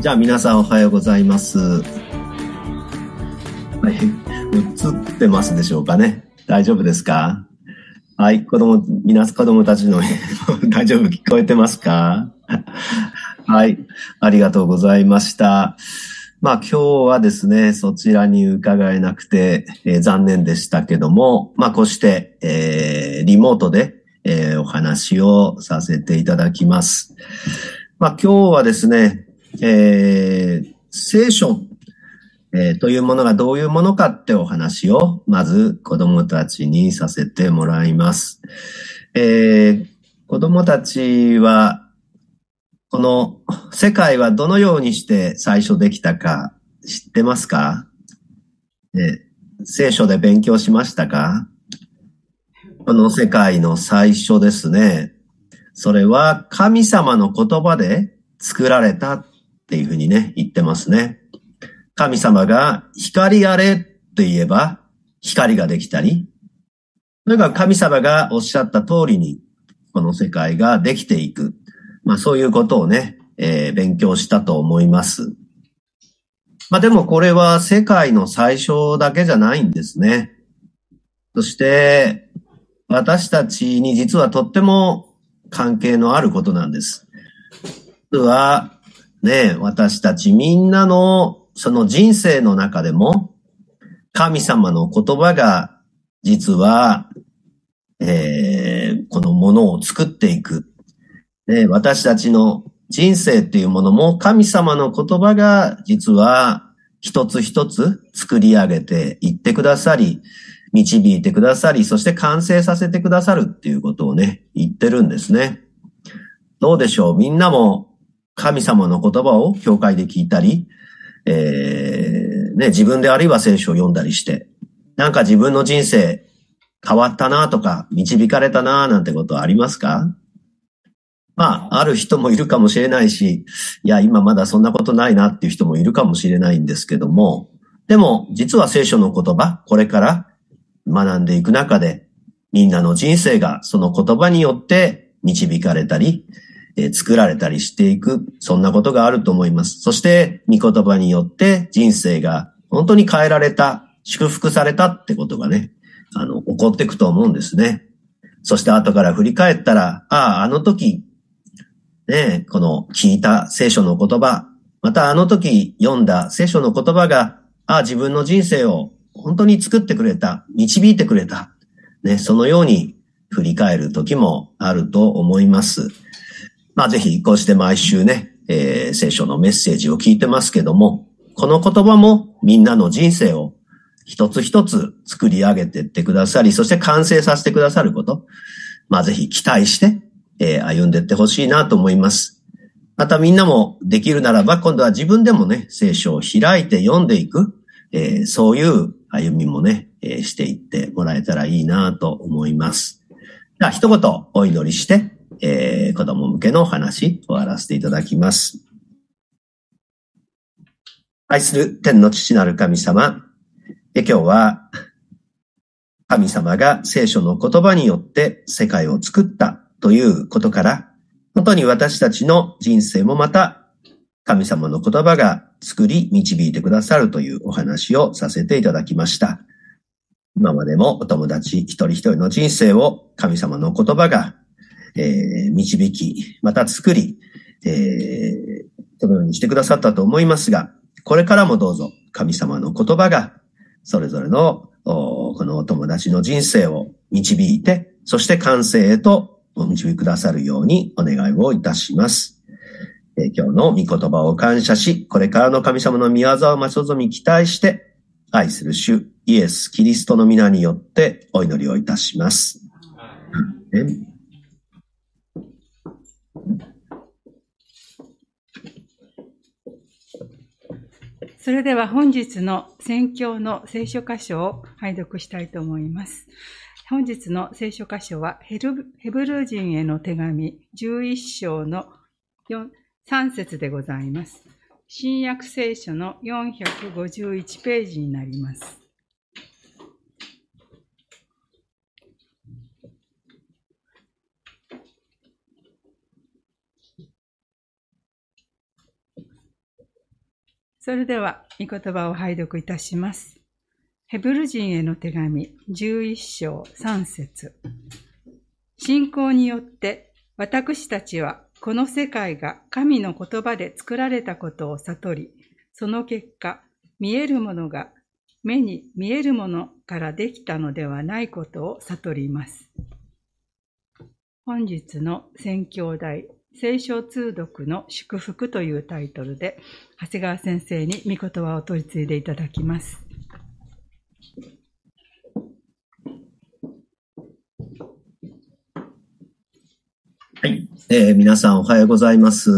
じゃあ皆さんおはようございます。はい。映ってますでしょうかね。大丈夫ですか？はい。子供、皆、子供たちの 大丈夫？聞こえてますか？はい。ありがとうございました。まあ今日はですね、そちらに伺えなくて、えー、残念でしたけども、まあこうして、えー、リモートで、えー、お話をさせていただきます。まあ今日はですね、えー、聖書、えー、というものがどういうものかってお話を、まず子供たちにさせてもらいます。えー、子供たちは、この世界はどのようにして最初できたか知ってますか、えー、聖書で勉強しましたか？この世界の最初ですね。それは神様の言葉で作られたっていうふうにね、言ってますね。神様が光あれって言えば光ができたり、それから神様がおっしゃった通りにこの世界ができていく。まあそういうことをね、えー、勉強したと思います。まあでもこれは世界の最初だけじゃないんですね。そして私たちに実はとっても関係のあることなんです。実はね、私たちみんなのその人生の中でも神様の言葉が実は、えー、このものを作っていく。ね、私たちの人生っていうものも神様の言葉が実は一つ一つ作り上げていってくださり、導いてくださり、そして完成させてくださるっていうことをね、言ってるんですね。どうでしょう？みんなも神様の言葉を教会で聞いたり、えー、ね、自分であるいは聖書を読んだりして、なんか自分の人生変わったなとか、導かれたななんてことはありますか？まあ、ある人もいるかもしれないし、いや、今まだそんなことないなっていう人もいるかもしれないんですけども、でも、実は聖書の言葉、これから学んでいく中で、みんなの人生がその言葉によって導かれたり、え作られたりしていく、そんなことがあると思います。そして、御言葉によって人生が本当に変えられた、祝福されたってことがね、あの、起こっていくと思うんですね。そして後から振り返ったら、ああ、あの時ね、この聞いた聖書の言葉、またあの時読んだ聖書の言葉が、ああ、自分の人生を本当に作ってくれた、導いてくれた。ね、そのように振り返る時もあると思います。まあぜひ、こうして毎週ね、えー、聖書のメッセージを聞いてますけども、この言葉もみんなの人生を一つ一つ作り上げていってくださり、そして完成させてくださること、まあぜひ期待して、えー、歩んでいってほしいなと思います。またみんなもできるならば、今度は自分でもね、聖書を開いて読んでいく、えー、そういう歩みもね、えー、していってもらえたらいいなと思います。では、一言お祈りして、えー、子供向けのお話終わらせていただきます。愛する天の父なる神様、今日は神様が聖書の言葉によって世界を作ったということから、本当に私たちの人生もまた神様の言葉が作り導いてくださるというお話をさせていただきました。今までもお友達一人一人の人生を神様の言葉が、えー、導き、また作り、えー、このようにしてくださったと思いますが、これからもどうぞ神様の言葉がそれぞれのこのお友達の人生を導いて、そして完成へとお導きくださるようにお願いをいたします。え今日の御言葉を感謝し、これからの神様の御業を待ち望み期待して、愛する主イエス・キリストの皆によってお祈りをいたします。それでは本日の宣教の聖書箇所を拝読したいと思います。本日の聖書箇所はヘブル人への手紙11章の3節でございます。新約聖書の451ページになります。それでは、御言葉を拝読いたします。ヘブル人への手紙11章3節信仰によって私たちはこの世界が神の言葉で作られたことを悟り、その結果、見えるものが目に見えるものからできたのではないことを悟ります。本日の宣教題聖書通読の祝福というタイトルで、長谷川先生に御言葉を取り継いでいただきます。はい、えー皆さんおはようございます。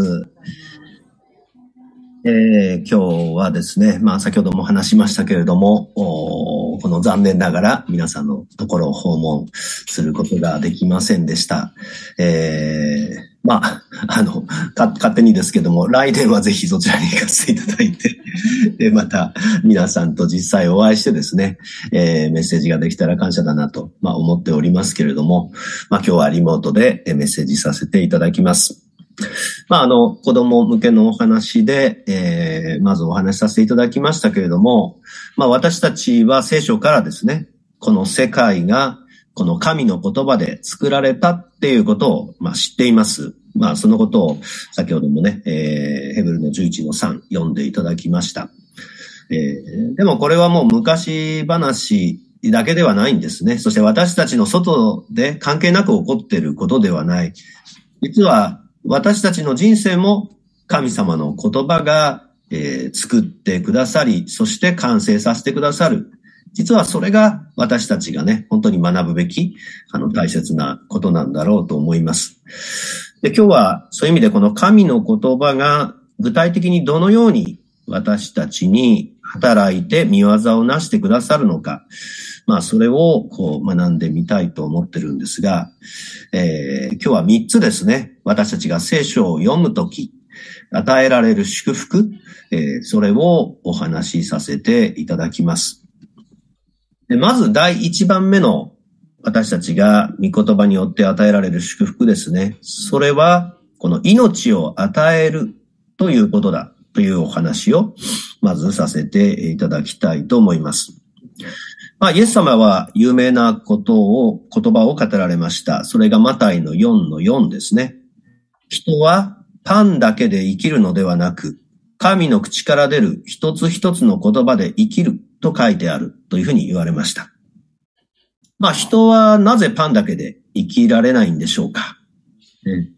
えー今日はですね、まあ先ほども話しましたけれども、おこの残念ながら皆さんのところを訪問することができませんでした。えーまあ、あの、か勝手にですけども、来年はぜひそちらに行かせていただいて、で、また皆さんと実際お会いしてですね、えーメッセージができたら感謝だなと、まあ、思っておりますけれども、まあ、今日はリモートでえーメッセージさせていただきます。まあ、あの、子供向けのお話で、えーまずお話しさせていただきましたけれども、まあ、私たちは聖書からですね、この世界が、この神の言葉で作られたっていうことを、まあ、知っています。まあ、そのことを先ほどもね、えーヘブルの11の3読んでいただきました。えーでもこれはもう昔話だけではないんですね。そして私たちの外で関係なく起こっていることではない。実は私たちの人生も神様の言葉が、えー作ってくださり、そして完成させてくださる。実はそれが私たちがね、本当に学ぶべき、あの大切なことなんだろうと思います。で、今日はそういう意味でこの神の言葉が具体的にどのように私たちに働いて見業をなしてくださるのか。まあ、それをこう学んでみたいと思ってるんですが、えー今日は3つですね。私たちが聖書を読むとき、与えられる祝福、えーそれをお話しさせていただきます。でまず第1番目の私たちが御言葉によって与えられる祝福ですね。それは、この命を与えるということだというお話をまずさせていただきたいと思います。まあ、イエス様は有名なことを、言葉を語られました。それがマタイの4の4ですね。人はパンだけで生きるのではなく、神の口から出る一つ一つの言葉で生きると書いてあるというふうに言われました。まあ人はなぜパンだけで生きられないんでしょうか？ね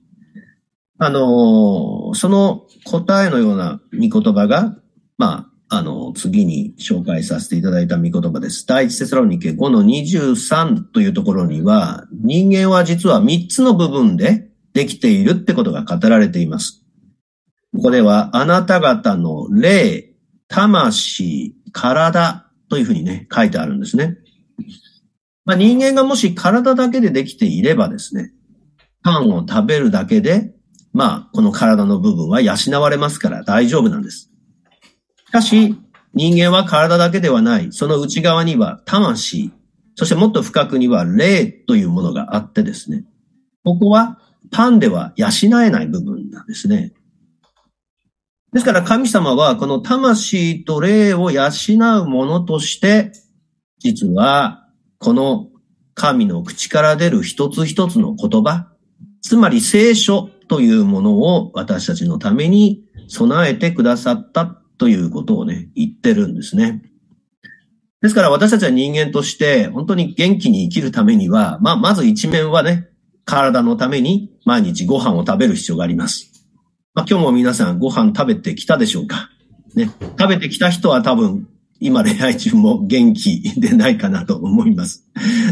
あのその答えのような御言葉が、まあ、あの次に紹介させていただいた御言葉です。第一テスロニケ5の23というところには、人間は実は3つの部分でできているってことが語られています。ここでは、あなた方の霊、魂、体というふうにね、書いてあるんですね。まあ、人間がもし体だけでできていればですね、パンを食べるだけで、まあ、この体の部分は養われますから大丈夫なんです。しかし、人間は体だけではない。その内側には魂、そしてもっと深くには霊というものがあってですね。ここはパンでは養えない部分なんですね。ですから神様はこの魂と霊を養うものとして、実はこの神の口から出る一つ一つの言葉、つまり聖書というものを私たちのために備えてくださったということをね、言ってるんですね。ですから私たちは人間として本当に元気に生きるためには、まあ、まず一面はね、体のために毎日ご飯を食べる必要があります。まあ、今日も皆さんご飯食べてきたでしょうか？ね。食べてきた人は多分今恋愛中も元気でないかなと思います。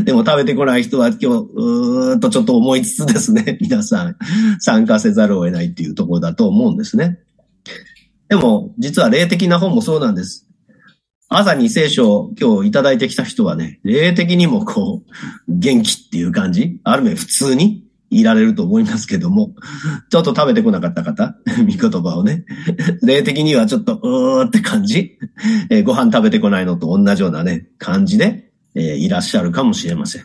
でも食べてこない人は今日、うーんとちょっと思いつつですね、皆さん参加せざるを得ないっていうところだと思うんですね。でも、実は霊的な本もそうなんです。朝に聖書を今日いただいてきた人はね、霊的にもこう、元気っていう感じ？ある面普通に？いられると思いますけども、ちょっと食べてこなかった方、見言葉をね、霊的にはちょっと、うーって感じ、えーご飯食べてこないのと同じようなね、感じで、えーいらっしゃるかもしれません。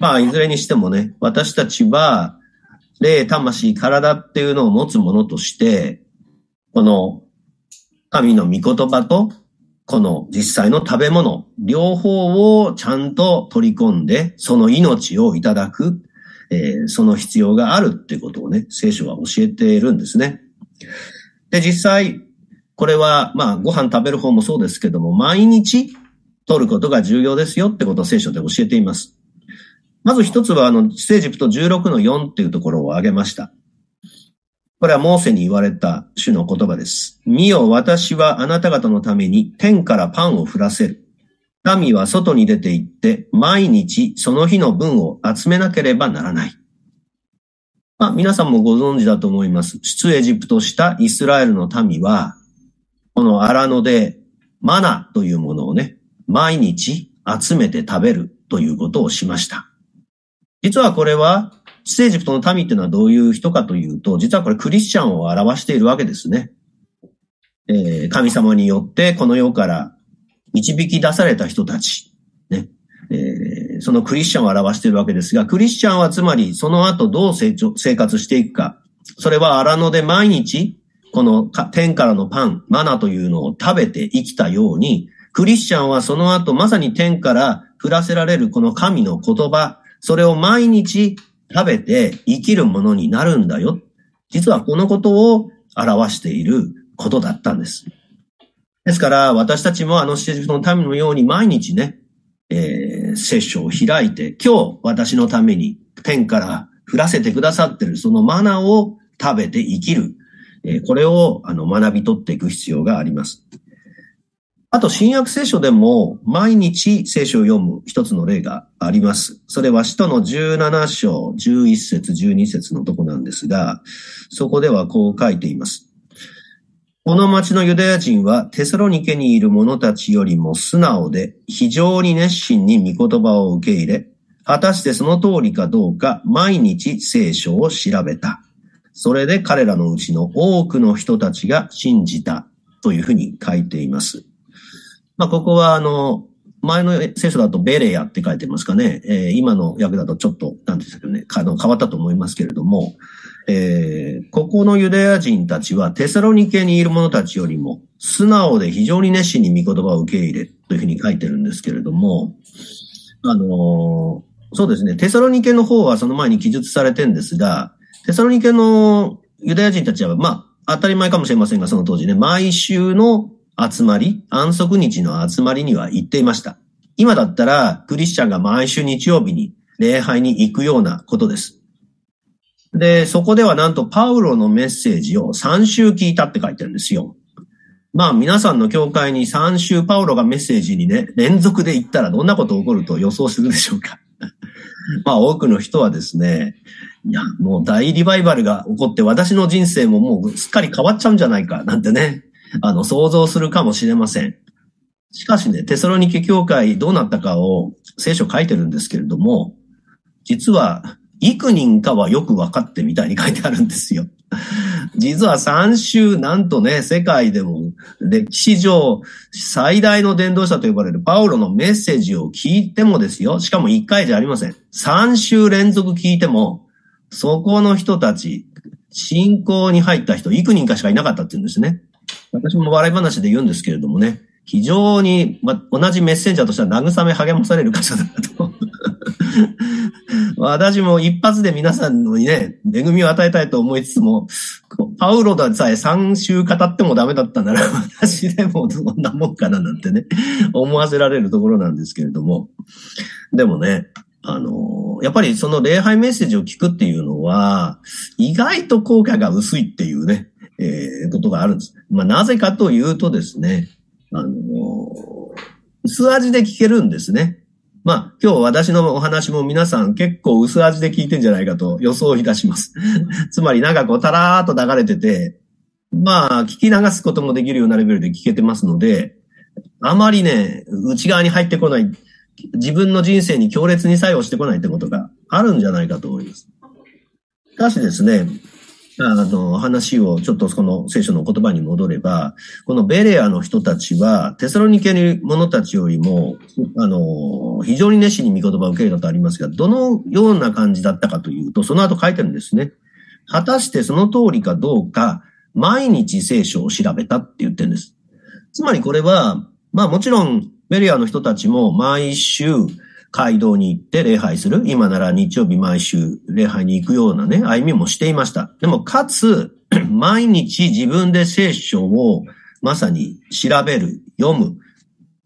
まあ、いずれにしてもね、私たちは、霊、魂、体っていうのを持つものとして、この神の御言葉と、この実際の食べ物、両方をちゃんと取り込んで、その命をいただく、えー、その必要があるっていうことをね、聖書は教えているんですね。で、実際、これは、まあ、ご飯食べる方もそうですけども、毎日取ることが重要ですよってことを聖書で教えています。まず一つは、あの、聖ジプト16の4っていうところを挙げました。これはモーセに言われた主の言葉です。見よ、私はあなた方のために天からパンを降らせる。民は外に出て行って、毎日その日の分を集めなければならない。まあ、皆さんもご存知だと思います。出エジプトしたイスラエルの民は、この荒野でマナというものをね、毎日集めて食べるということをしました。実はこれは出エジプトの民っていうのはどういう人かというと、実はこれクリスチャンを表しているわけですね。えー、神様によってこの世から導き出された人たち、ね、えー、そのクリスチャンを表しているわけですが、クリスチャンはつまりその後どう成長生活していくか。それは荒野で毎日、この天からのパン、マナというのを食べて生きたように、クリスチャンはその後まさに天から降らせられるこの神の言葉、それを毎日食べて生きるものになるんだよ。実はこのことを表していることだったんです。ですから、私たちもあの施設のためのように毎日ね、えー、聖書を開いて、今日私のために天から降らせてくださってるそのマナを食べて生きる。えー、これをあの学び取っていく必要があります。あと、新約聖書でも毎日聖書を読む一つの例があります。それは使徒の17章11節12節のとこなんですが、そこではこう書いています。この町のユダヤ人はテサロニケにいる者たちよりも素直で非常に熱心に御言葉を受け入れ、果たしてその通りかどうか毎日聖書を調べた。それで彼らのうちの多くの人たちが信じたというふうに書いています。まあ、ここは、あの、前の聖書だとベレヤって書いてますかね。えー、今の訳だとちょっと、なんですけね、あの変わったと思いますけれども、えー、ここのユダヤ人たちはテサロニケにいる者たちよりも素直で非常に熱心に御言葉を受け入れというふうに書いてるんですけれども、あのー、そうですね、テサロニケの方はその前に記述されてるんですが、テサロニケのユダヤ人たちは、まあ、当たり前かもしれませんが、その当時ね、毎週の集まり、安息日の集まりには行っていました。今だったら、クリスチャンが毎週日曜日に礼拝に行くようなことです。で、そこではなんとパウロのメッセージを3週聞いたって書いてるんですよ。まあ皆さんの教会に3週パウロがメッセージにね、連続で行ったらどんなこと起こると予想するでしょうか。まあ多くの人はですね、いや、もう大リバイバルが起こって私の人生ももうすっかり変わっちゃうんじゃないかなんてね、あの、想像するかもしれません。しかしね、テソロニケ教会どうなったかを聖書書いてるんですけれども、実は、幾人かはよく分かってみたいに書いてあるんですよ。実は3週、なんとね、世界でも歴史上最大の伝道者と呼ばれるパウロのメッセージを聞いてもですよ。しかも1回じゃありません。3週連続聞いても、そこの人たち、信仰に入った人、幾人かしかいなかったって言うんですね。私も笑い話で言うんですけれどもね、非常に、ま、同じメッセンジャーとしては慰め励まされる方だなと。私も一発で皆さんのにね、恵みを与えたいと思いつつも、パウロでさえ3週語ってもダメだったなら、私でもそんなもんかななんてね、思わせられるところなんですけれども。でもね、あの、やっぱりその礼拝メッセージを聞くっていうのは、意外と効果が薄いっていうね、えー、ことがあるんです。まあ、なぜかというとですね、あの、薄味で聞けるんですね。まあ、今日私のお話も皆さん結構薄味で聞いてんじゃないかと予想いたします。つまりなんかこう、たらーっと流れてて、まあ、聞き流すこともできるようなレベルで聞けてますので、あまりね、内側に入ってこない、自分の人生に強烈に作用してこないってことがあるんじゃないかと思います。しかしですね、あの、話をちょっとその聖書の言葉に戻れば、このベレアの人たちは、テサロニケの者たちよりも、あの、非常に熱心に御言葉を受け入れたとありますが、どのような感じだったかというと、その後書いてるんですね。果たしてその通りかどうか、毎日聖書を調べたって言ってるんです。つまりこれは、まあもちろん、ベリアの人たちも毎週街道に行って礼拝する。今なら日曜日毎週礼拝に行くようなね、歩みもしていました。でもかつ、毎日自分で聖書をまさに調べる、読む。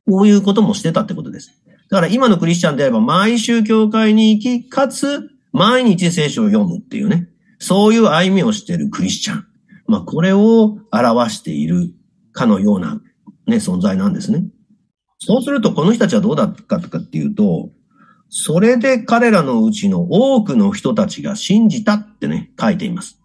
こういうこともしてたってことです。だから今のクリスチャンであれば毎週教会に行き、かつ毎日聖書を読むっていうね。そういう歩みをしているクリスチャン。まあこれを表しているかのようなね、存在なんですね。そうするとこの人たちはどうだったかっていうと、それで彼らのうちの多くの人たちが信じたってね、書いています。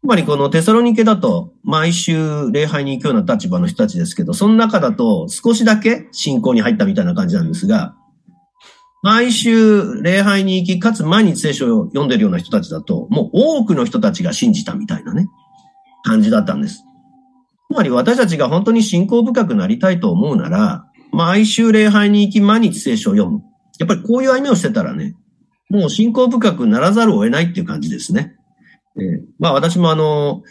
つまりこのテサロニケだと毎週礼拝に行くような立場の人たちですけど、その中だと少しだけ信仰に入ったみたいな感じなんですが、毎週礼拝に行き、かつ毎日聖書を読んでるような人たちだと、もう多くの人たちが信じたみたいなね、感じだったんです。つまり私たちが本当に信仰深くなりたいと思うなら、毎週礼拝に行き、毎日聖書を読む。やっぱりこういう歩みをしてたらね、もう信仰深くならざるを得ないっていう感じですね。えー、まあ私もあの、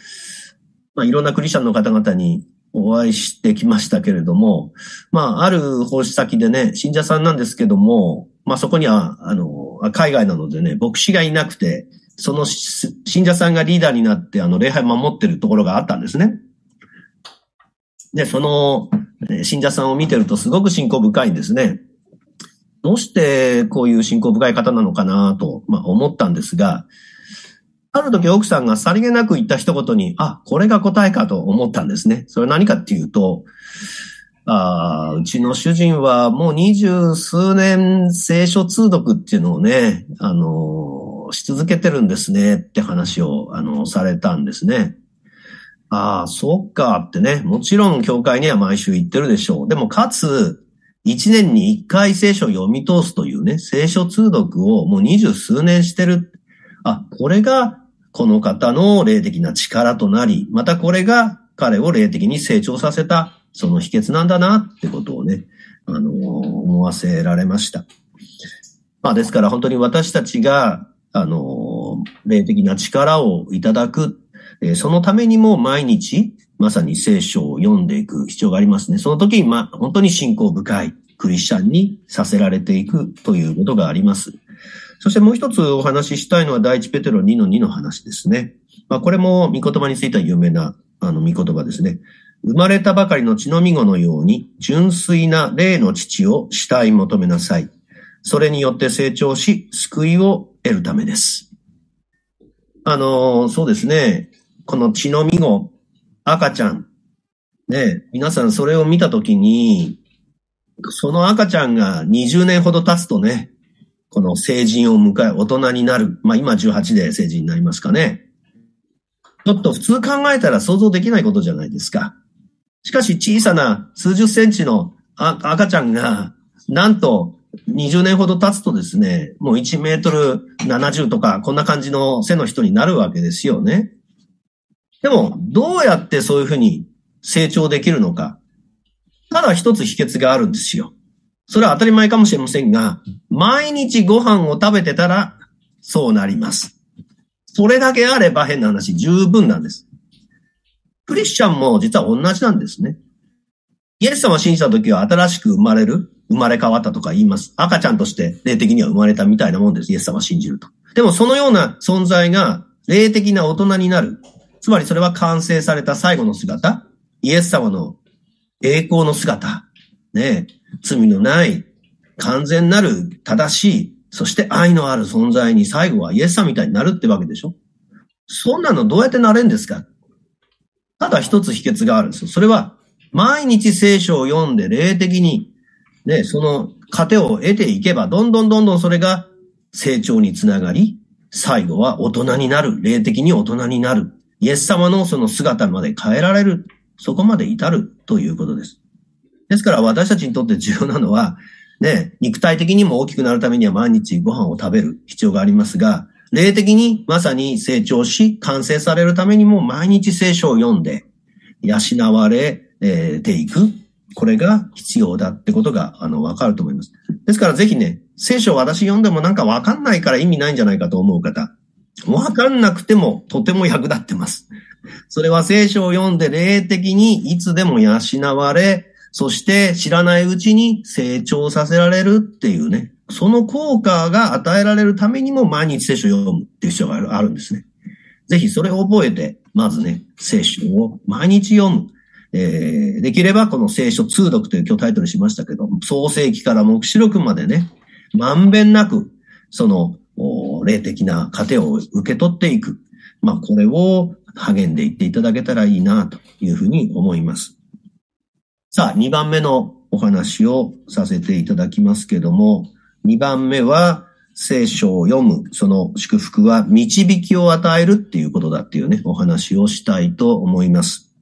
まあいろんなクリスチャンの方々にお会いしてきましたけれども、まあある奉仕先でね、信者さんなんですけども、まあそこには、あの、海外なのでね、牧師がいなくて、その信者さんがリーダーになって、あの、礼拝守ってるところがあったんですね。で、その、信者さんを見てるとすごく信仰深いんですね。どうしてこういう信仰深い方なのかなと、まあ、思ったんですが、ある時奥さんがさりげなく言った一言に、あ、これが答えかと思ったんですね。それ何かっていうと、あうちの主人はもう二十数年聖書通読っていうのをね、あの、し続けてるんですねって話を、あの、されたんですね。ああ、そっかってね。もちろん教会には毎週行ってるでしょう。でもかつ、一年に一回聖書を読み通すというね、聖書通読をもう二十数年してる。あ、これがこの方の霊的な力となり、またこれが彼を霊的に成長させた、その秘訣なんだなってことをね、あの、思わせられました。まあですから本当に私たちが、あの、霊的な力をいただくえそのためにも毎日、まさに聖書を読んでいく必要がありますね。その時に、ま、本当に信仰深いクリスチャンにさせられていくということがあります。そしてもう一つお話ししたいのは第一ペテロ2の2の話ですね。まあ、これも御言葉については有名なあの御言葉ですね。生まれたばかりの血のみ子のように純粋な霊の父を死体求めなさい。それによって成長し、救いを得るためです。あの、そうですね。この血のみ子、赤ちゃん。ね、皆さんそれを見たときに、その赤ちゃんが20年ほど経つとね、この成人を迎え、大人になる。まあ今18で成人になりますかね。ちょっと普通考えたら想像できないことじゃないですか。しかし小さな数十センチの赤ちゃんが、なんと20年ほど経つとですね、もう1メートル70とか、こんな感じの背の人になるわけですよね。でも、どうやってそういうふうに成長できるのか。ただ一つ秘訣があるんですよ。それは当たり前かもしれませんが、毎日ご飯を食べてたら、そうなります。それだけあれば変な話、十分なんです。クリスチャンも実は同じなんですね。イエス様を信じた時は新しく生まれる、生まれ変わったとか言います。赤ちゃんとして霊的には生まれたみたいなもんです。イエス様を信じると。でもそのような存在が霊的な大人になる。つまりそれは完成された最後の姿、イエス様の栄光の姿、ね、罪のない、完全なる、正しい、そして愛のある存在に最後はイエス様みたいになるってわけでしょそんなのどうやってなれんですか？ただ一つ秘訣があるんですよ。それは、毎日聖書を読んで霊的に、ね、その糧を得ていけば、どんどんどんどんそれが成長につながり、最後は大人になる。霊的に大人になる。イエス様のその姿まで変えられる。そこまで至るということです。ですから私たちにとって重要なのは、ね、肉体的にも大きくなるためには毎日ご飯を食べる必要がありますが、霊的にまさに成長し、完成されるためにも毎日聖書を読んで、養われていく。これが必要だってことが、あの、わかると思います。ですからぜひね、聖書を私読んでもなんかわかんないから意味ないんじゃないかと思う方、わかんなくてもとても役立ってます。それは聖書を読んで霊的にいつでも養われ、そして知らないうちに成長させられるっていうね、その効果が与えられるためにも毎日聖書を読むっていう必要があるんですね。ぜひそれを覚えて、まずね、聖書を毎日読む。えー、できればこの聖書通読という今日タイトルしましたけど、創世記から目視録までね、まんべんなく、その、霊的な糧を受け取っていく。まあ、これを励んでいっていただけたらいいな、というふうに思います。さあ、2番目のお話をさせていただきますけども、2番目は、聖書を読む、その祝福は導きを与えるっていうことだっていうね、お話をしたいと思います。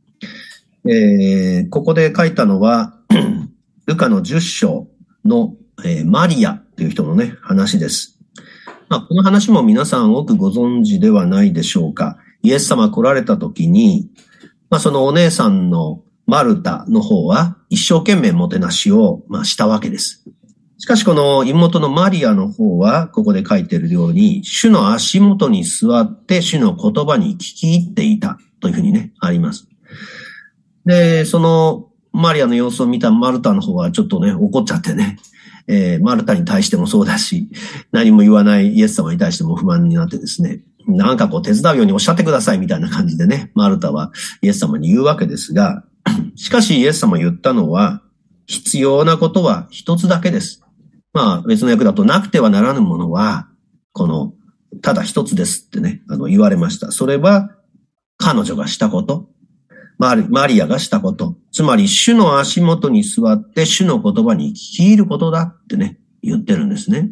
えー、ここで書いたのは、ルカの10章の、えー、マリアっていう人のね、話です。まあ、この話も皆さん多くご存知ではないでしょうか。イエス様来られた時に、まあ、そのお姉さんのマルタの方は一生懸命もてなしを、まあ、したわけです。しかしこの妹のマリアの方は、ここで書いているように、主の足元に座って主の言葉に聞き入っていたというふうにね、あります。で、そのマリアの様子を見たマルタの方はちょっとね、怒っちゃってね、えー、マルタに対してもそうだし、何も言わないイエス様に対しても不満になってですね、なんかこう手伝うようにおっしゃってくださいみたいな感じでね、マルタはイエス様に言うわけですが、しかしイエス様言ったのは、必要なことは一つだけです。まあ別の訳だとなくてはならぬものは、この、ただ一つですってね、あの言われました。それは、彼女がしたこと、マリアがしたこと、つまり主の足元に座って主の言葉に聞き入ることだってね、言ってるんですね。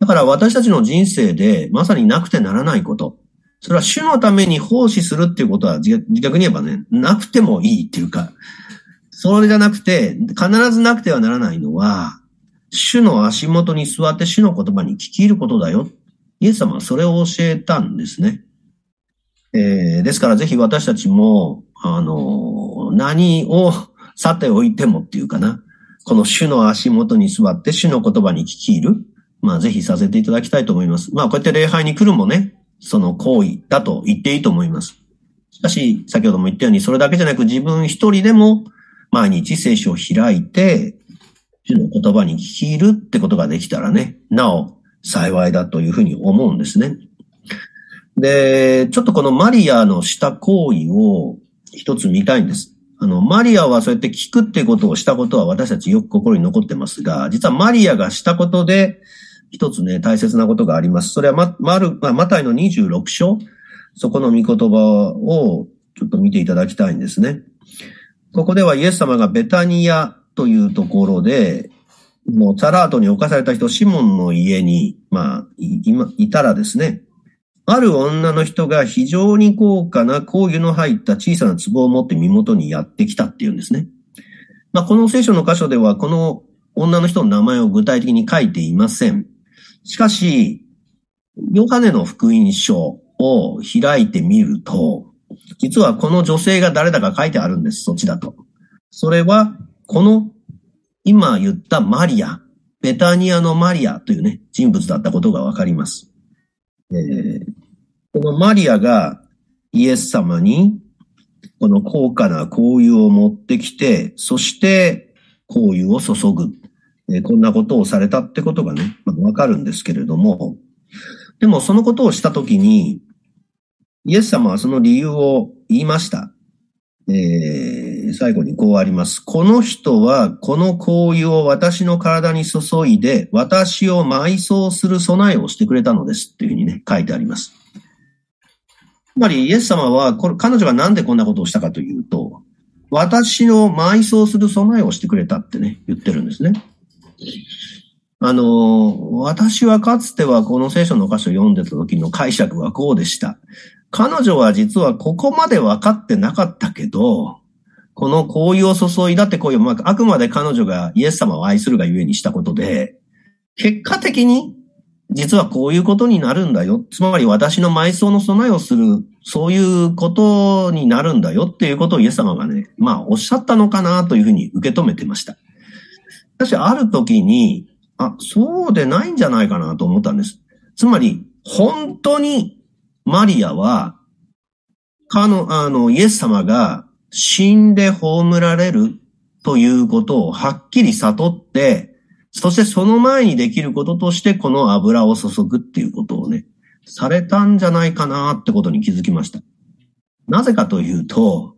だから私たちの人生でまさになくてならないこと、それは主のために奉仕するっていうことは逆に言えばね、なくてもいいっていうか、それじゃなくて、必ずなくてはならないのは、主の足元に座って主の言葉に聞き入ることだよ。イエス様はそれを教えたんですね。えー、ですからぜひ私たちも、あの、何をさておいてもっていうかな。この主の足元に座って主の言葉に聞き入る。まあぜひさせていただきたいと思います。まあこうやって礼拝に来るもね、その行為だと言っていいと思います。しかし、先ほども言ったようにそれだけじゃなく自分一人でも毎日聖書を開いて、主の言葉に聞き入るってことができたらね、なお幸いだというふうに思うんですね。で、ちょっとこのマリアのした行為を一つ見たいんです。あの、マリアはそうやって聞くってことをしたことは私たちよく心に残ってますが、実はマリアがしたことで一つね、大切なことがあります。それはま、まる、まあ、マタイの26章、そこの御言葉をちょっと見ていただきたいんですね。ここではイエス様がベタニアというところで、もうザラートに侵された人、シモンの家に、まあ、今、いたらですね、ある女の人が非常に高価な香油の入った小さな壺を持って身元にやってきたっていうんですね。まあ、この聖書の箇所では、この女の人の名前を具体的に書いていません。しかし、ヨハネの福音書を開いてみると、実はこの女性が誰だか書いてあるんです、そっちだと。それは、この今言ったマリア、ベタニアのマリアというね、人物だったことがわかります。えー、このマリアがイエス様にこの高価な香油を持ってきて、そして香油を注ぐ。えー、こんなことをされたってことがね、まあ、わかるんですけれども、でもそのことをしたときに、イエス様はその理由を言いました。えー、最後にこうあります。この人はこの香油を私の体に注いで、私を埋葬する備えをしてくれたのですっていうふうにね、書いてあります。つまりイエス様は、これ彼女がなんでこんなことをしたかというと、私の埋葬する備えをしてくれたってね、言ってるんですね。あの、私はかつてはこの聖書の箇所を読んでた時の解釈はこうでした。彼女は実はここまで分かってなかったけど、この香油を注いだってこういう、まあ、あくまで彼女がイエス様を愛するがゆえにしたことで、結果的に実はこういうことになるんだよ。つまり私の埋葬の備えをする、そういうことになるんだよっていうことをイエス様がね、まあおっしゃったのかなというふうに受け止めてました。しかしある時に、あ、そうでないんじゃないかなと思ったんです。つまり、本当にマリアは、かの、あの、イエス様が死んで葬られるということをはっきり悟って、そしてその前にできることとしてこの油を注ぐっていうことをね、されたんじゃないかなってことに気づきました。なぜかというと、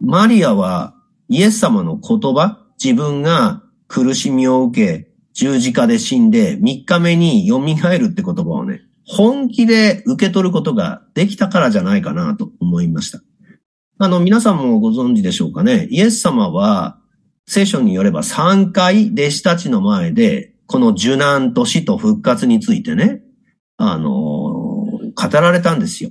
マリアはイエス様の言葉、自分が苦しみを受け、十字架で死んで3日目に蘇るって言葉をね、本気で受け取ることができたからじゃないかなと思いました。あの、皆さんもご存知でしょうかね。イエス様は聖書によれば3回弟子たちの前で、この受難と死と復活についてね、あの、語られたんですよ。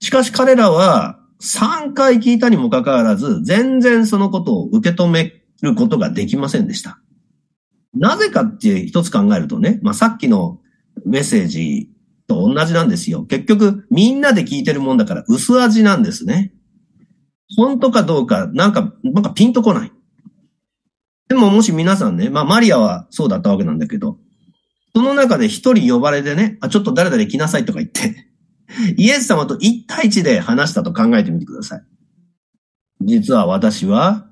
しかし彼らは3回聞いたにもかかわらず、全然そのことを受け止めることができませんでした。なぜかって一つ考えるとね、まあ、さっきのメッセージと同じなんですよ。結局、みんなで聞いてるもんだから薄味なんですね。本当かどうか、なんか、なんかピンとこない。でももし皆さんね、まあマリアはそうだったわけなんだけど、その中で一人呼ばれてね、あ、ちょっと誰々来なさいとか言って、イエス様と一対一で話したと考えてみてください。実は私は、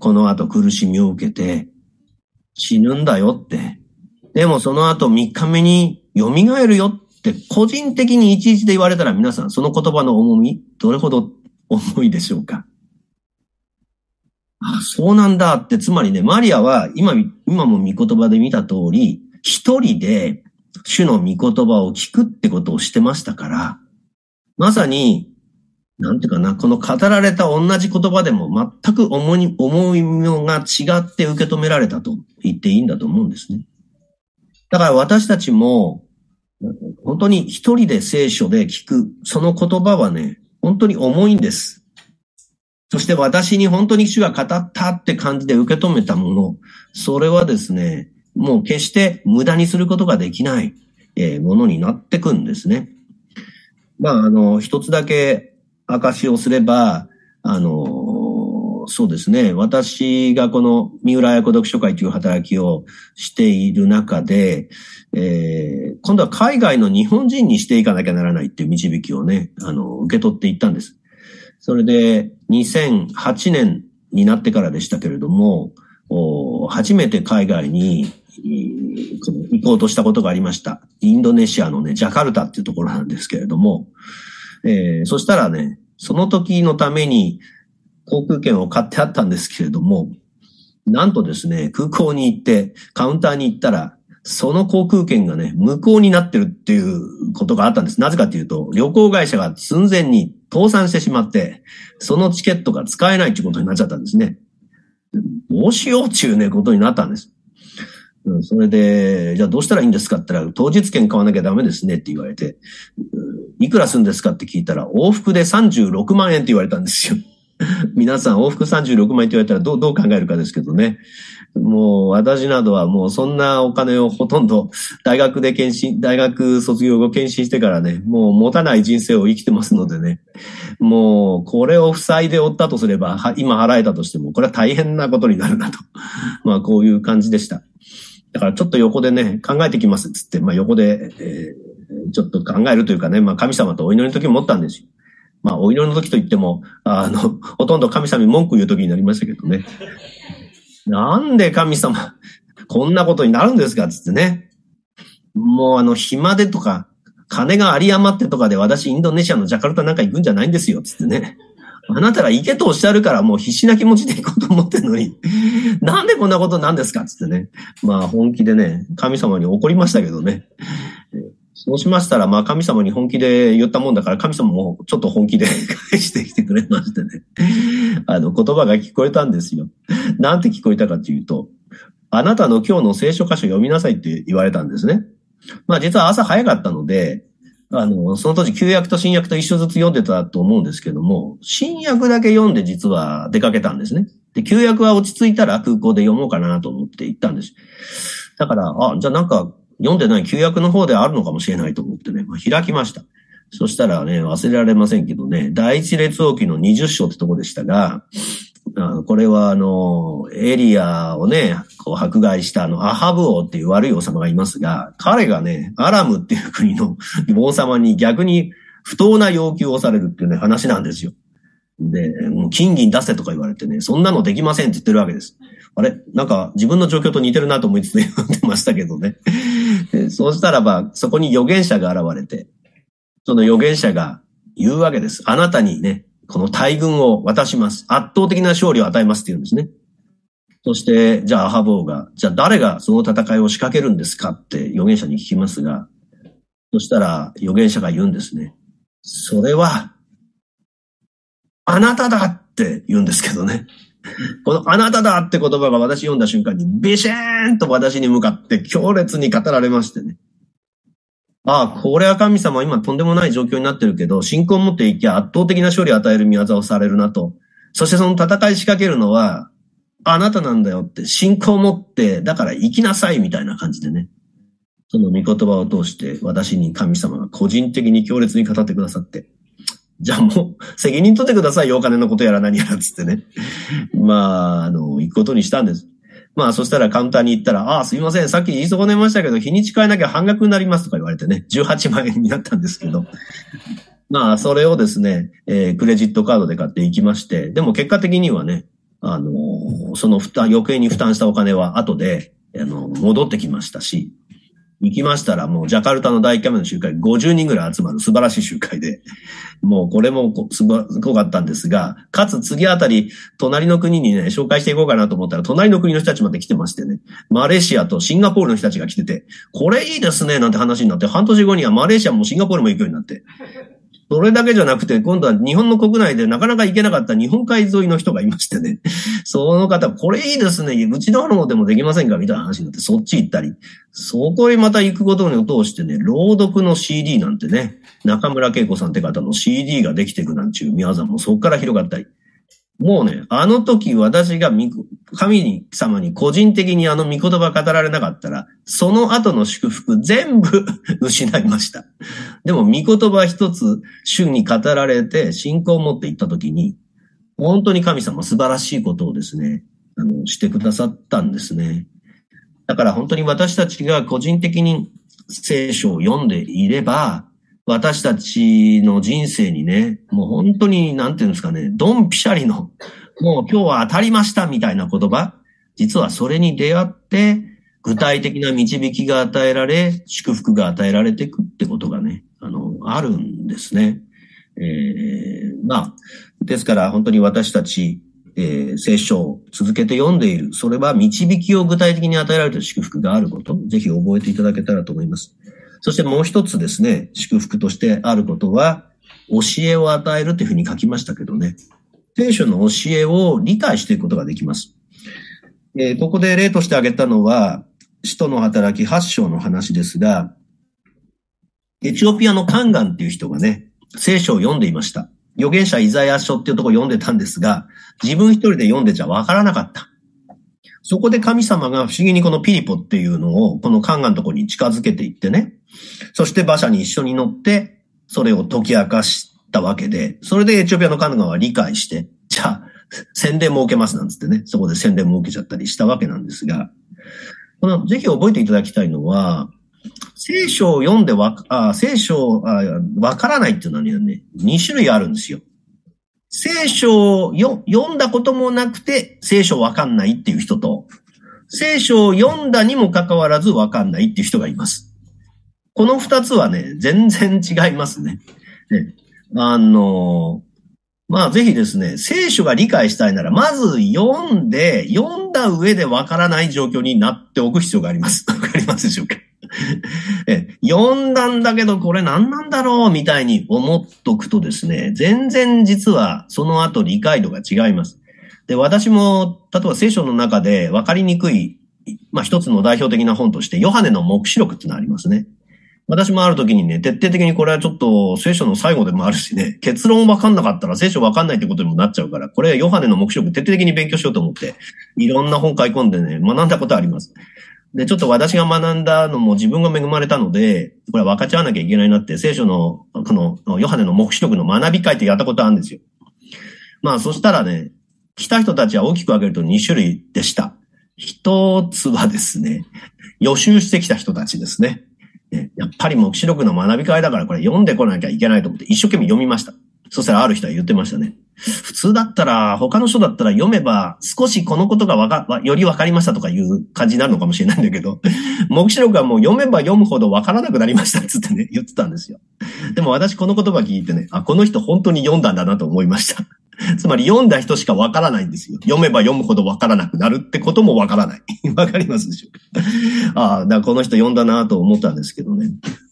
この後苦しみを受けて、死ぬんだよって。でもその後3日目に蘇るよって個人的にいちいちで言われたら皆さんその言葉の重み、どれほど重いでしょうか？あ、そうなんだって、つまりね、マリアは今、今も御言葉で見た通り、一人で主の御言葉を聞くってことをしてましたから、まさに、なんていうかな、この語られた同じ言葉でも全く重い、重いのが違って受け止められたと言っていいんだと思うんですね。だから私たちも、本当に一人で聖書で聞く、その言葉はね、本当に重いんです。そして私に本当に主が語ったって感じで受け止めたもの、それはですね、もう決して無駄にすることができない、えものになってくんですね。まあ、あの、一つだけ証しをすれば、あの、そうですね。私がこの三浦綾子読書会という働きをしている中で、えー、今度は海外の日本人にしていかなきゃならないっていう導きをね、あの、受け取っていったんです。それで、2008年になってからでしたけれども、初めて海外に行こうとしたことがありました。インドネシアのね、ジャカルタっていうところなんですけれども、えー、そしたらね、その時のために航空券を買ってあったんですけれども、なんとですね、空港に行って、カウンターに行ったら、その航空券がね、無効になってるっていうことがあったんです。なぜかというと、旅行会社が寸前に倒産してしまって、そのチケットが使えないっていうことになっちゃったんですね。どうしようっていうね、ことになったんです。それで、じゃあどうしたらいいんですかって言ったら、当日券買わなきゃダメですねって言われて、いくらするんですかって聞いたら、往復で36万円って言われたんですよ。皆さん往復36万円って言われたらどう、どう考えるかですけどね。もう私などはもうそんなお金をほとんど 大学で検診、大学卒業後検診してからね、もう持たない人生を生きてますのでね、もうこれを負債で負ったとすれば、今払えたとしても、これは大変なことになるなと。まあこういう感じでした。だからちょっと横でね、考えてきますっつって、まあ横で、えー、ちょっと考えるというかね、まあ神様とお祈りの時も持ったんですよ。まあお祈りの時と言っても、あの、ほとんど神様に文句言う時になりましたけどね。なんで神様、こんなことになるんですかつってね。もうあの、暇でとか、金が有り余ってとかで私インドネシアのジャカルタなんか行くんじゃないんですよ。つってね。あなたが行けとおっしゃるからもう必死な気持ちで行こうと思ってるのに、なんでこんなことなんですかつってね。まあ本気でね、神様に怒りましたけどね。そうしましたら、まあ神様に本気で言ったもんだから、神様もちょっと本気で返してきてくれましてね。あの、言葉が聞こえたんですよ。なんて聞こえたかというと、あなたの今日の聖書箇所読みなさいって言われたんですね。まあ実は朝早かったので、あの、その当時旧約と新約と一緒ずつ読んでたと思うんですけども、新約だけ読んで実は出かけたんですね。で、旧約は落ち着いたら空港で読もうかなと思って行ったんです。だから、あ、じゃあなんか読んでない旧約の方であるのかもしれないと思ってね、まあ、開きました。そしたらね、忘れられませんけどね、第一列王記の20章ってとこでしたが、あこれは、あの、エリアをね、こう迫害したあの、アハブ王っていう悪い王様がいますが、彼がね、アラムっていう国の王様に逆に不当な要求をされるっていうね、話なんですよ。で、もう金銀出せとか言われてね、そんなのできませんって言ってるわけです。あれ？なんか自分の状況と似てるなと思いつつ読んでましたけどね。そうしたらば、そこに預言者が現れて、その預言者が言うわけです。あなたにね、この大軍を渡します。圧倒的な勝利を与えますって言うんですね。そして、じゃあアハボーが、じゃあ誰がその戦いを仕掛けるんですか？って預言者に聞きますが、そしたら預言者が言うんですね。それは、あなただって言うんですけどね。このあなただって言葉が私読んだ瞬間にビシーンと私に向かって強烈に語られましてね。ああ、これは神様今とんでもない状況になってるけど、信仰を持っていきゃ圧倒的な勝利を与える見業をされるなと。そしてその戦い仕掛けるのは、あなたなんだよって、信仰を持って、だから生きなさいみたいな感じでね。その御言葉を通して私に神様が個人的に強烈に語ってくださって。じゃあもう、責任取ってくださいよ、お金のことやら何やらつってね。まあ、あの、行くことにしたんです。まあ、そしたらカウンターに行ったら、ああ、すいません、さっき言い損ねましたけど、日にち変えなきゃ半額になりますとか言われてね、18万円になったんですけど。まあ、それをですね、えー、クレジットカードで買っていきまして、でも結果的にはね、あのー、その負担、余計に負担したお金は後で、あの、戻ってきましたし、行きましたらもうジャカルタの大キャメの集会50人ぐらい集まる素晴らしい集会で、もうこれもすごかったんですが、かつ次あたり隣の国にね、紹介していこうかなと思ったら隣の国の人たちまで来てましてね、マレーシアとシンガポールの人たちが来てて、これいいですねなんて話になって、半年後にはマレーシアもシンガポールも行くようになって、それだけじゃなくて、今度は日本の国内でなかなか行けなかった日本海沿いの人がいましてね。その方、これいいですね。うちの方でもできませんか？みたいな話になって、そっち行ったり。そこへまた行くことを通してね、朗読の CD なんてね、中村恵子さんって方の CD ができていくなんちゅう宮沢もそこから広がったり。もうね、あの時私が神様に個人的にあの御言葉語られなかったら、その後の祝福全部 失いました。でも御言葉一つ主に語られて信仰を持っていった時に、本当に神様素晴らしいことをですね、あの、してくださったんですね。だから本当に私たちが個人的に聖書を読んでいれば、私たちの人生にね、もう本当に、なんていうんですかね、ドンピシャリの、もう今日は当たりましたみたいな言葉、実はそれに出会って、具体的な導きが与えられ、祝福が与えられていくってことがね、あの、あるんですね。えー、まあ、ですから本当に私たち、えー、聖書を続けて読んでいる。それは導きを具体的に与えられる祝福があること。ぜひ覚えていただけたらと思います。そしてもう一つですね、祝福としてあることは、教えを与えるというふうに書きましたけどね、聖書の教えを理解していくことができます。えー、ここで例として挙げたのは、使徒の働き8章の話ですが、エチオピアのカンガンっていう人がね、聖書を読んでいました。預言者イザヤ書っていうところ読んでたんですが、自分一人で読んでちゃわからなかった。そこで神様が不思議にこのピリポっていうのを、このカンガンのところに近づけていってね、そして馬車に一緒に乗って、それを解き明かしたわけで、それでエチオピアのカンガは理解して、じゃあ、宣伝も受けますなんつってね、そこで宣伝も受けちゃったりしたわけなんですが、この、ぜひ覚えていただきたいのは、聖書を読んでわ、あ聖書あわからないっていうのはね、2種類あるんですよ。聖書を読んだこともなくて、聖書わかんないっていう人と、聖書を読んだにもかかわらずわかんないっていう人がいます。この二つはね、全然違いますね。ねあの、まあぜひですね、聖書が理解したいなら、まず読んで、読んだ上でわからない状況になっておく必要があります。わかりますでしょうか？読んだんだけどこれ何なんだろうみたいに思っとくとですね、全然実はその後理解度が違います。で、私も、例えば聖書の中で分かりにくい、まあ一つの代表的な本として、ヨハネの目視録ってのがありますね。私もある時にね、徹底的にこれはちょっと聖書の最後でもあるしね、結論分かんなかったら聖書分かんないってことにもなっちゃうから、これヨハネの目視録徹底的に勉強しようと思って、いろんな本買い込んでね、学んだことあります。で、ちょっと私が学んだのも自分が恵まれたので、これは分かち合わなきゃいけないなって、聖書の、この、ヨハネの目視録の学び会ってやったことあるんですよ。まあ、そしたらね、来た人たちは大きく分けると2種類でした。一つはですね、予習してきた人たちですね。やっぱり目視録の学び会だからこれ読んでこなきゃいけないと思って一生懸命読みました。そしたらある人は言ってましたね。普通だったら、他の人だったら読めば少しこのことがわか、より分かりましたとかいう感じになるのかもしれないんだけど、目視録はもう読めば読むほど分からなくなりましたっつってね、言ってたんですよ。でも私この言葉聞いてね、あ、この人本当に読んだんだなと思いました。つまり読んだ人しかわからないんですよ。読めば読むほどわからなくなるってこともわからない。わかりますでしょうかああ、だからこの人読んだなと思ったんですけどね。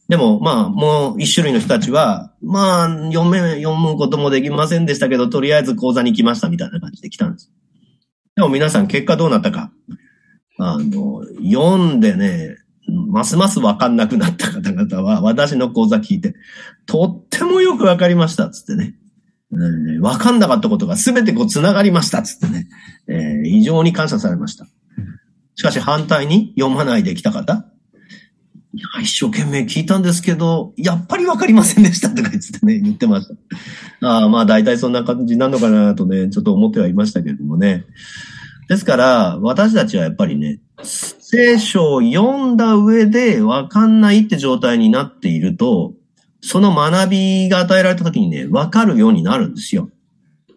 でも、まあ、もう一種類の人たちは、まあ、読め、読むこともできませんでしたけど、とりあえず講座に来ましたみたいな感じで来たんです。でも皆さん結果どうなったか。あの、読んでね、ますますわかんなくなった方々は、私の講座聞いて、とってもよくわかりました、つってね。うんわかんなかったことが全てこう繋がりました、つってね。えー非常に感謝されました。しかし反対に読まないで来た方、いや一生懸命聞いたんですけど、やっぱりわかりませんでしたとか言ってね、言ってました。ああまあ大体そんな感じなのかなとね、ちょっと思ってはいましたけれどもね。ですから、私たちはやっぱりね、聖書を読んだ上でわかんないって状態になっていると、その学びが与えられた時にね、わかるようになるんですよ。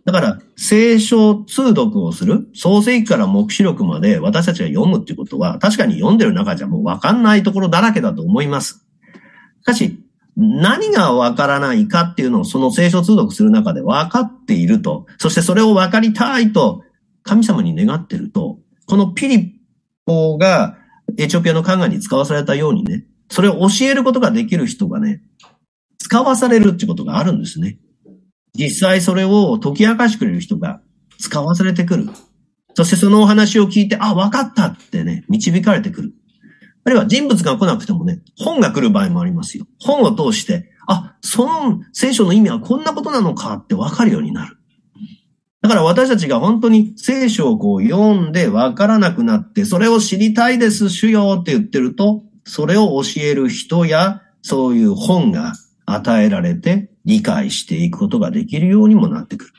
だから、聖書通読をする、創世記から目視録まで私たちが読むっていうことは、確かに読んでる中じゃもうわかんないところだらけだと思います。しかし、何がわからないかっていうのをその聖書通読する中で分かっていると、そしてそれを分かりたいと神様に願ってると、このピリポがエチオピアの考えに使わされたようにね、それを教えることができる人がね、使わされるってことがあるんですね。実際それを解き明かしてくれる人が使わされてくる。そしてそのお話を聞いて、あ、分かったってね、導かれてくる。あるいは人物が来なくてもね、本が来る場合もありますよ。本を通して、あ、その聖書の意味はこんなことなのかって分かるようになる。だから私たちが本当に聖書をこう読んで分からなくなって、それを知りたいです、主よって言ってると、それを教える人や、そういう本が与えられて理解していくことができるようにもなってくる。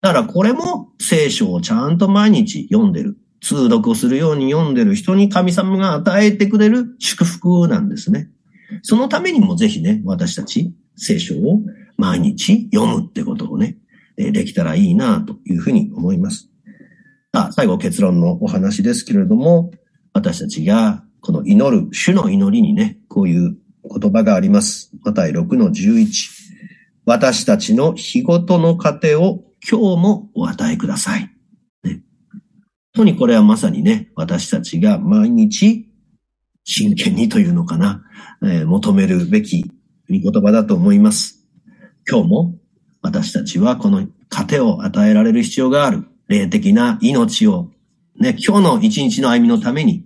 だからこれも聖書をちゃんと毎日読んでる。通読をするように読んでる人に神様が与えてくれる祝福なんですね。そのためにもぜひね、私たち聖書を毎日読むってことをね、できたらいいなというふうに思います。さあ、最後結論のお話ですけれども、私たちがこの祈る、主の祈りにね、こういう言葉があります。マタイ6の11。私たちの日ごとの糧を今日もお与えください。ね、本当にこれはまさにね、私たちが毎日真剣にというのかな、えー求めるべき御言葉だと思います。今日も私たちはこの糧を与えられる必要がある。霊的な命をね、今日の一日の歩みのために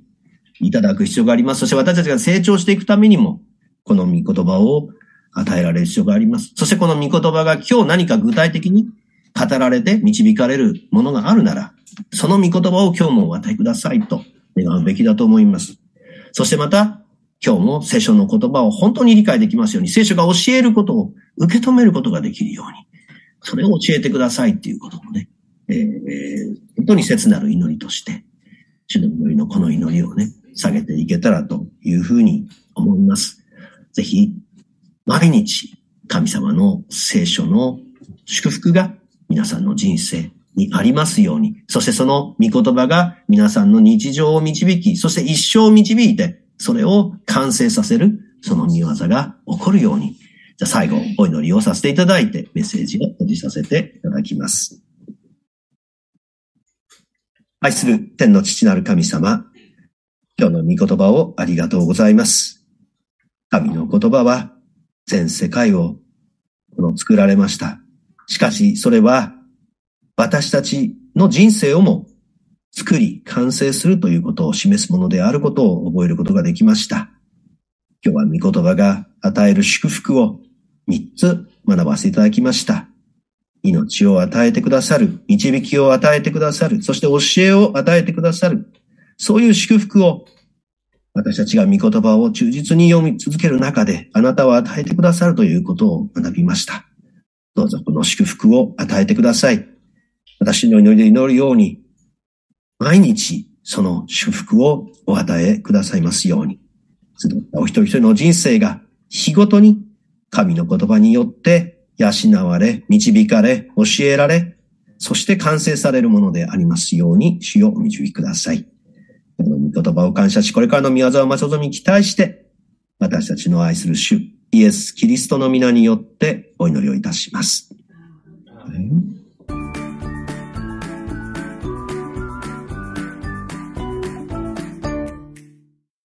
いただく必要があります。そして私たちが成長していくためにも、この御言葉を与えられる必要があります。そしてこの御言葉が今日何か具体的に語られて導かれるものがあるなら、その御言葉を今日もお与えくださいと願うべきだと思います。そしてまた、今日も聖書の言葉を本当に理解できますように、聖書が教えることを受け止めることができるように、それを教えてくださいっていうこともね、えー本当に切なる祈りとして、主の祈りのこの祈りをね、下げていけたらというふうに思います。ぜひ、毎日、神様の聖書の祝福が皆さんの人生にありますように、そしてその御言葉が皆さんの日常を導き、そして一生を導いて、それを完成させる、その見業が起こるように、じゃあ最後、お祈りをさせていただいて、メッセージを閉じさせていただきます。愛する天の父なる神様、今日の御言葉をありがとうございます。神の言葉は全世界をこの作られました。しかしそれは私たちの人生をも作り完成するということを示すものであることを覚えることができました。今日は御言葉が与える祝福を三つ学ばせていただきました。命を与えてくださる、導きを与えてくださる、そして教えを与えてくださる、そういう祝福を私たちが御言葉を忠実に読み続ける中で、あなたは与えてくださるということを学びました。どうぞこの祝福を与えてください。私の祈りで祈るように、毎日その祝福をお与えくださいますように。お一人一人の人生が日ごとに神の言葉によって養われ、導かれ、教えられ、そして完成されるものでありますように、主をお導きください。この御言葉を感謝し、これからの宮沢正人に期待して、私たちの愛する主、イエス・キリストの皆によってお祈りをいたします。